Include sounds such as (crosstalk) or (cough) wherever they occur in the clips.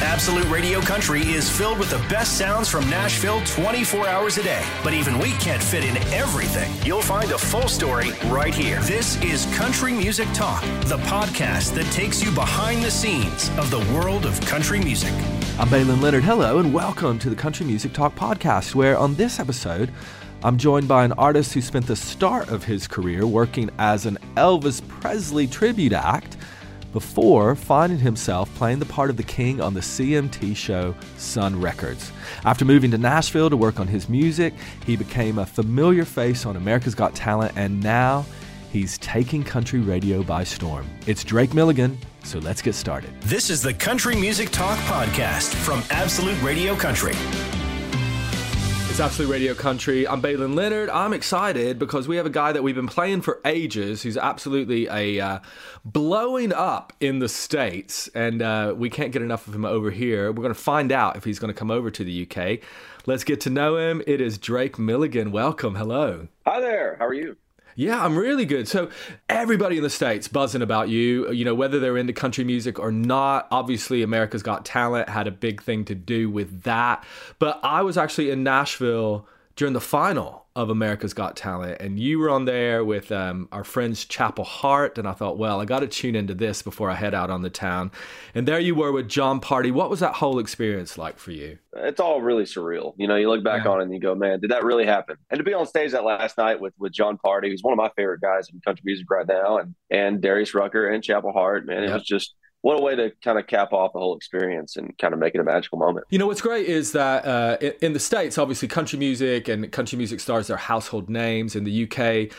Absolute Radio Country is filled with the best sounds from Nashville 24 hours a day. But even we can't fit in everything. You'll find a full story right here. This is Country Music Talk, the podcast that takes you behind the scenes of the world of country music. I'm Baylen Leonard. Hello, and welcome to the Country Music Talk podcast, where on this episode, I'm joined by an artist who spent the start of his career working as an Elvis Presley tribute act before finding himself playing the part of the king on the CMT show Sun Records. After moving to Nashville to work on his music, he became a familiar face on America's Got Talent, and now he's taking country radio by storm. It's Drake Milligan, so let's get started. This is the Country Music Talk podcast from Absolute Radio Country. It's Absolute Radio Country. I'm Baylen Leonard. I'm excited because we have a guy that we've been playing for ages who's absolutely a uh, blowing up in the States, and uh, we can't get enough of him over here. We're going to find out if he's going to come over to the UK. Let's get to know him. It is Drake Milligan. Welcome. Hello. Hi there. How are you? Yeah, I'm really good. So everybody in the states buzzing about you. You know whether they're into country music or not. Obviously, America's Got Talent had a big thing to do with that. But I was actually in Nashville during the final of America's Got Talent, and you were on there with um, our friends Chapel Hart, and I thought, well, I got to tune into this before I head out on the town. And there you were with Jon Pardi. What was that whole experience like for you? It's all really surreal. You know, you look back yeah. on it and you go, man, did that really happen? And to be on stage that last night with with Jon Pardi, who's one of my favorite guys in country music right now, and and Darius Rucker and Chapel Hart, man, it was just what a way to kind of cap off the whole experience and kind of make it a magical moment. You know, what's great is that uh, in the States, obviously, country music and country music stars are household names. In the UK,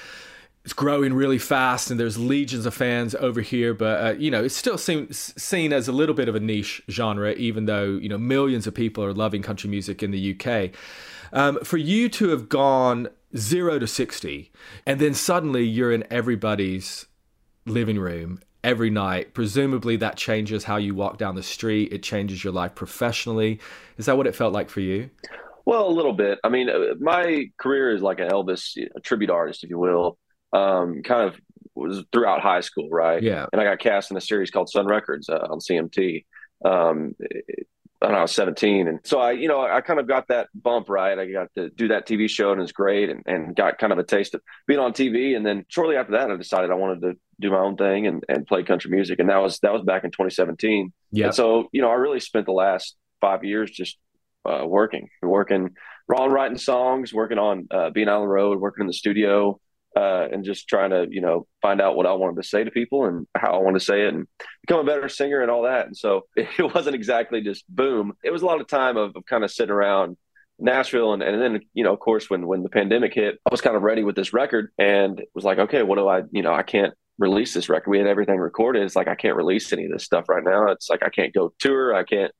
it's growing really fast and there's legions of fans over here but uh, you know it's still seen, seen as a little bit of a niche genre even though you know millions of people are loving country music in the uk um, for you to have gone zero to 60 and then suddenly you're in everybody's living room every night. Presumably, that changes how you walk down the street. It changes your life professionally. Is that what it felt like for you? Well, a little bit. I mean, uh, my career is like an Elvis a tribute artist, if you will. Um, kind of was throughout high school, right? Yeah. And I got cast in a series called Sun Records uh, on CMT. Um, when I was 17. And so I, you know, I kind of got that bump, right? I got to do that TV show and it was great and, and got kind of a taste of being on TV. And then shortly after that, I decided I wanted to do my own thing and, and play country music. And that was, that was back in 2017. Yeah. And so, you know, I really spent the last five years just uh, working, working, on writing songs, working on uh, being on the road, working in the studio, uh, and just trying to you know find out what I wanted to say to people and how I wanted to say it and become a better singer and all that. And so (laughs) it wasn't exactly just boom. It was a lot of time of, of kind of sitting around Nashville and, and then you know of course when when the pandemic hit, I was kind of ready with this record and was like, okay, what do I you know I can't release this record. We had everything recorded. It's like I can't release any of this stuff right now. It's like I can't go tour. I can't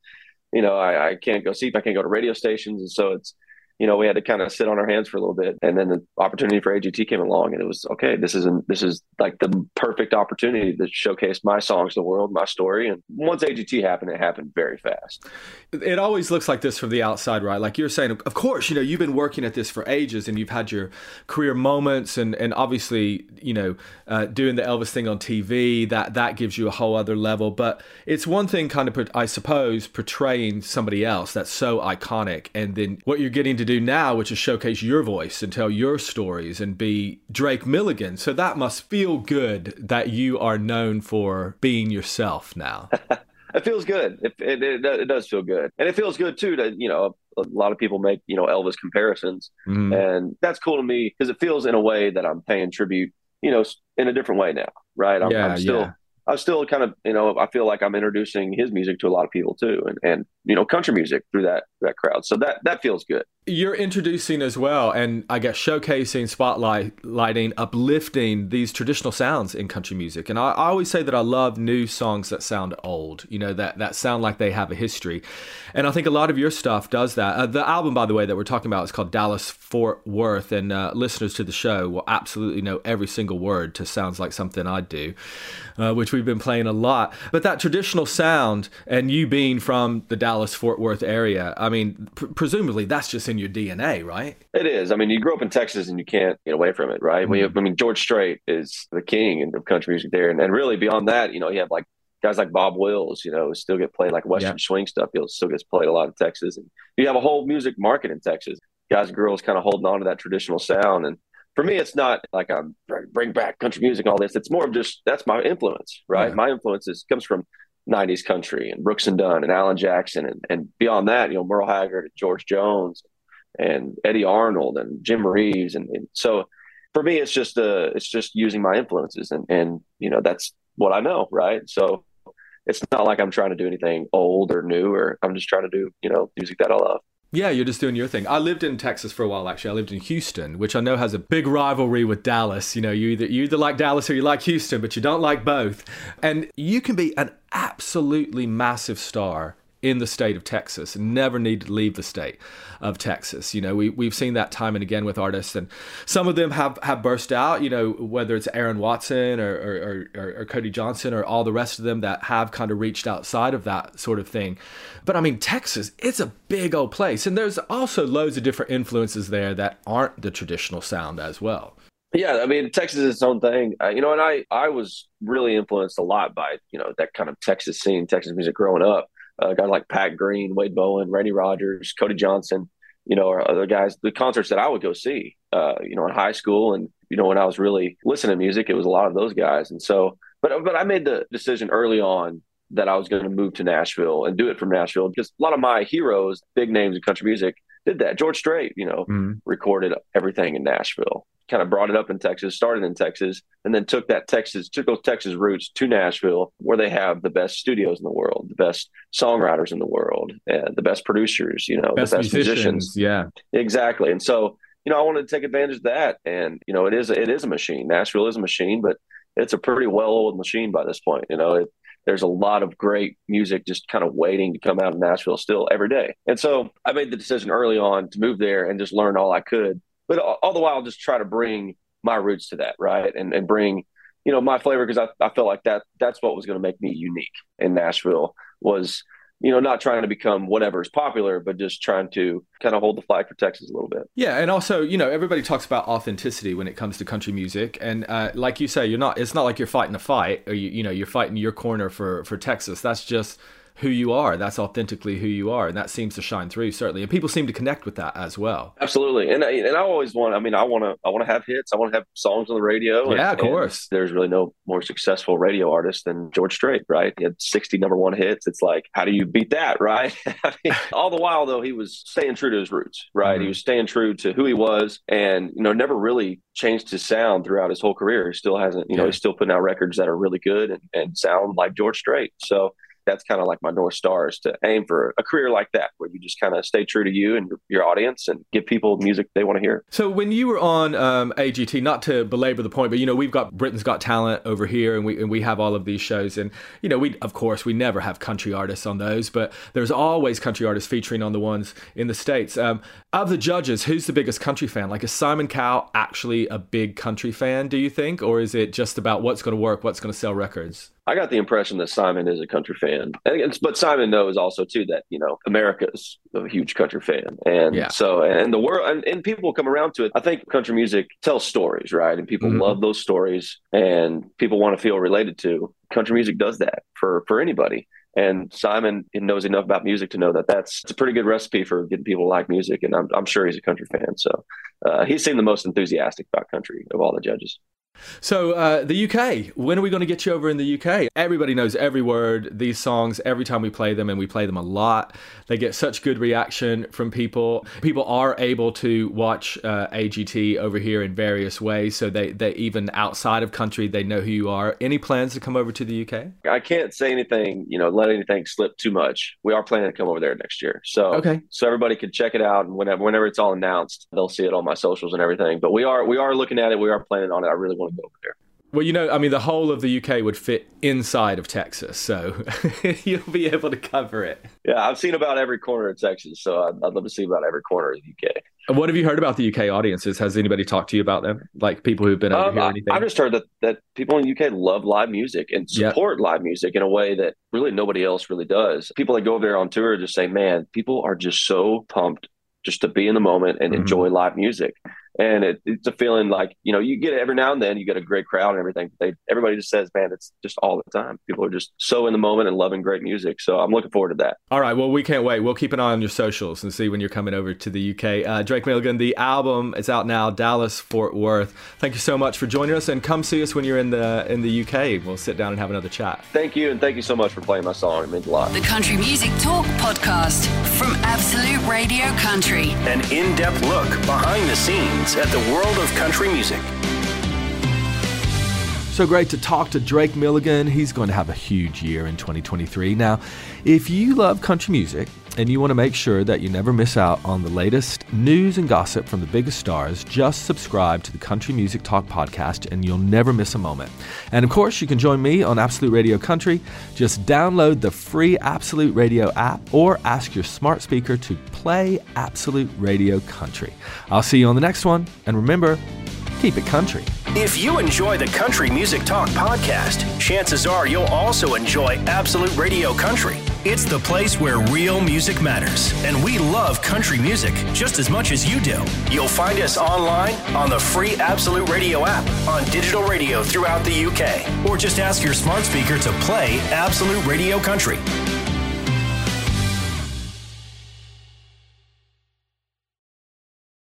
you know I, I can't go see. if I can't go to radio stations. And so it's you know, we had to kind of sit on our hands for a little bit, and then the opportunity for AGT came along, and it was okay. This is this is like the perfect opportunity to showcase my songs to the world, my story. And once AGT happened, it happened very fast. It always looks like this from the outside, right? Like you're saying, of course, you know, you've been working at this for ages, and you've had your career moments, and and obviously, you know, uh, doing the Elvis thing on TV that that gives you a whole other level. But it's one thing, kind of, I suppose, portraying somebody else that's so iconic, and then what you're getting to do now, which is showcase your voice and tell your stories and be Drake Milligan. So that must feel good that you are known for being yourself now. (laughs) it feels good. It, it, it, does feel good, and it feels good too to you know a lot of people make you know Elvis comparisons, mm. and that's cool to me because it feels in a way that I'm paying tribute, you know, in a different way now, right? I'm, yeah, I'm still. Yeah. I'm still kind of, you know, I feel like I'm introducing his music to a lot of people too, and, and you know, country music through that that crowd. So that that feels good you're introducing as well, and I guess showcasing, spotlighting, uplifting these traditional sounds in country music. And I, I, always say that I love new songs that sound old, you know, that, that sound like they have a history. And I think a lot of your stuff does that. Uh, the album, by the way, that we're talking about is called Dallas Fort Worth, and uh, listeners to the show will absolutely know every single word to sounds like something I do, uh, which we've been playing a lot. But that traditional sound, and you being from the Dallas Fort Worth area, mean, pr- presumably that's just in your DNA, right? It is. I mean, you grew up in Texas and you can't get away from it, right? Mm-hmm. Have, I mean, George Strait is the king of country music there, and, and really beyond that, you know, you have like guys like Bob Wills, you know, still get played like Western yeah. swing stuff. He'll still gets played a lot in Texas. And you have a whole music market in Texas. Guys and girls kind of holding on to that traditional sound. And for me, it's not like I'm bring back country music all this. It's more of just that's my influence, right? Yeah. My influence is, comes from 90s country and Brooks and Dunn and Alan Jackson. And, and beyond that, you know, Merle Haggard and George Jones and Eddy Arnold and Jim Reeves. And, and so for me, it's just, uh, it's just using my influences and, and, you know, that's what I know. Right. So it's not like I'm trying to do anything old or new, or I'm just trying to do, you know, music that I love. Yeah, you're just doing your thing. I lived in Texas for a while actually. I lived in Houston, which I know has a big rivalry with Dallas. You know, you either you either like Dallas or you like Houston, but you don't like both. And you can be an absolutely massive star in the state of Texas never need to leave the state of Texas. You know, we, we've seen that time and again with artists, and some of them have, have burst out, you know, whether it's Aaron Watson or, or, or, or Cody Johnson or all the rest of them that have kind of reached outside of that sort of thing. But I mean, Texas, it's a big old place, and there's also loads of different influences there that aren't the traditional sound as well. Yeah, I mean, Texas is its own thing, uh, you know. And I, I was really influenced a lot by, you know, that kind of Texas scene, Texas music growing up uh, guys like Pat Green, Wade Bowen, Randy Rogers, Cody Johnson, you know, other guys, the concerts that I would go see, uh, you know, in high school. And, you know, when I was really listening to music, it was a lot of those guys. And so, but, but I made the decision early on that I was going to move to Nashville and do it from Nashville because a lot of my heroes, big names in country music, did that. George Strait, you know, mm-hmm. recorded everything in Nashville kind of brought it up in Texas, started in Texas, and then took that Texas, took those Texas roots to Nashville, where they have the best studios in the world, the best songwriters in the world, and the best producers, you know, best the best musicians. musicians. Yeah, exactly. And so, you know, I wanted to take advantage of that, and you know, it is it is a machine. Nashville is a machine, but it's a pretty well old machine by this point. You know, it, there's a lot of great music just kind of waiting to come out of Nashville still every day. And so I made the decision early on to move there and just learn all I could but all the while just try to bring my roots to that, right? And and bring you know my flavor because I, I felt like that that's what was going to make me unique in Nashville was you know not trying to become whatever is popular but just trying to kind of hold the flag for Texas a little bit. Yeah, and also you know everybody talks about authenticity when it comes to country music, and uh, like you say, you're not. It's not like you're fighting a fight or you you know you're fighting your corner for for Texas. That's just who you are. That's authentically who you are, and that seems to shine through certainly. And people seem to connect with that as well. Absolutely, and and I always want. I mean, I want to. I want to have hits. I want to have songs on the radio. Yeah, and, of course. There's really no more successful radio artist than George Strait, right? He had 60 number one hits. It's like, how do you beat that, right? (laughs) I mean, (laughs) all the while though, he was staying true to his roots, right? Mm-hmm. He was staying true to who he was, and you know, never really changed his sound throughout his whole career. He still hasn't. You know, he's still putting out records that are really good and, and sound like George Strait. So that's kind of like my north star is to aim for a career like that where you just kind of stay true to you and your audience and give people music they want to hear. So when you were on um, agt not to belabor the point but you know we've got britain's got talent over here and we, and we have all of these shows and you know we of course we never have country artists on those but there's always country artists featuring on the ones in the states. Um, of the judges who's the biggest country fan? Like is simon cowell actually a big country fan do you think? Or is it just about what's going to work what's going to sell records I got the impression that Simon is a country fan, but Simon knows also too that you know America is a huge country fan, and yeah. so and the world and, and people come around to it. I think country music tells stories, right? And people mm-hmm. love those stories, and people want to feel related to. Country music does that for for anybody. And Simon knows enough about music to know that that's it's a pretty good recipe for getting people to like music. And I'm, I'm sure he's a country fan. So uh, he seemed the most enthusiastic about country of all the judges. So, uh, the UK, when are we going to get you over in the UK? Everybody knows every word, these songs, every time we play them, and we play them a lot. They get such good reaction from people. People are able to watch uh, AGT over here in various ways. So, they, they even outside of country, they know who you are. Any plans to come over to the UK? I can't say anything, you know, let anything slip too much. We are planning to come over there next year. So, okay. So, everybody can check it out. And whenever, whenever it's all announced, they'll see it on my socials and everything. But we are, we are looking at it. We are planning on it. I really want to go over there. Well, you know, I mean, the whole of the UK would fit inside of Texas, so (laughs) you'll be able to cover it. Yeah, I've seen about every corner of Texas, so I'd, I'd love to see about every corner of the UK. What have you heard about the UK audiences? Has anybody talked to you about them? Like people who've been over um, here or anything? I've just heard that, that people in the UK love live music and support yep. live music in a way that really nobody else really does. People that go over there on tour just say, man, people are just so pumped just to be in the moment and mm-hmm. enjoy live music and it, it's a feeling like you know you get it every now and then you get a great crowd and everything. They everybody just says, man, it's just all the time. People are just so in the moment and loving great music. So I'm looking forward to that. All right, well we can't wait. We'll keep an eye on your socials and see when you're coming over to the UK. Uh, Drake Milligan, the album is out now, Dallas Fort Worth. Thank you so much for joining us, and come see us when you're in the in the UK. We'll sit down and have another chat. Thank you, and thank you so much for playing my song. It means a lot. The Country Music Talk podcast from Absolute Radio Country. An in depth look behind the scenes at the world of country music. So great to talk to Drake Milligan. He's going to have a huge year in 2023. Now, if you love country music and you want to make sure that you never miss out on the latest news and gossip from the biggest stars, just subscribe to the Country Music Talk podcast and you'll never miss a moment. And of course, you can join me on Absolute Radio Country. Just download the free Absolute Radio app or ask your smart speaker to play Absolute Radio Country. I'll see you on the next one. And remember, keep it country. If you enjoy the Country Music Talk podcast, chances are you'll also enjoy Absolute Radio Country. It's the place where real music matters, and we love country music just as much as you do. You'll find us online on the free Absolute Radio app, on digital radio throughout the UK, or just ask your smart speaker to play Absolute Radio Country.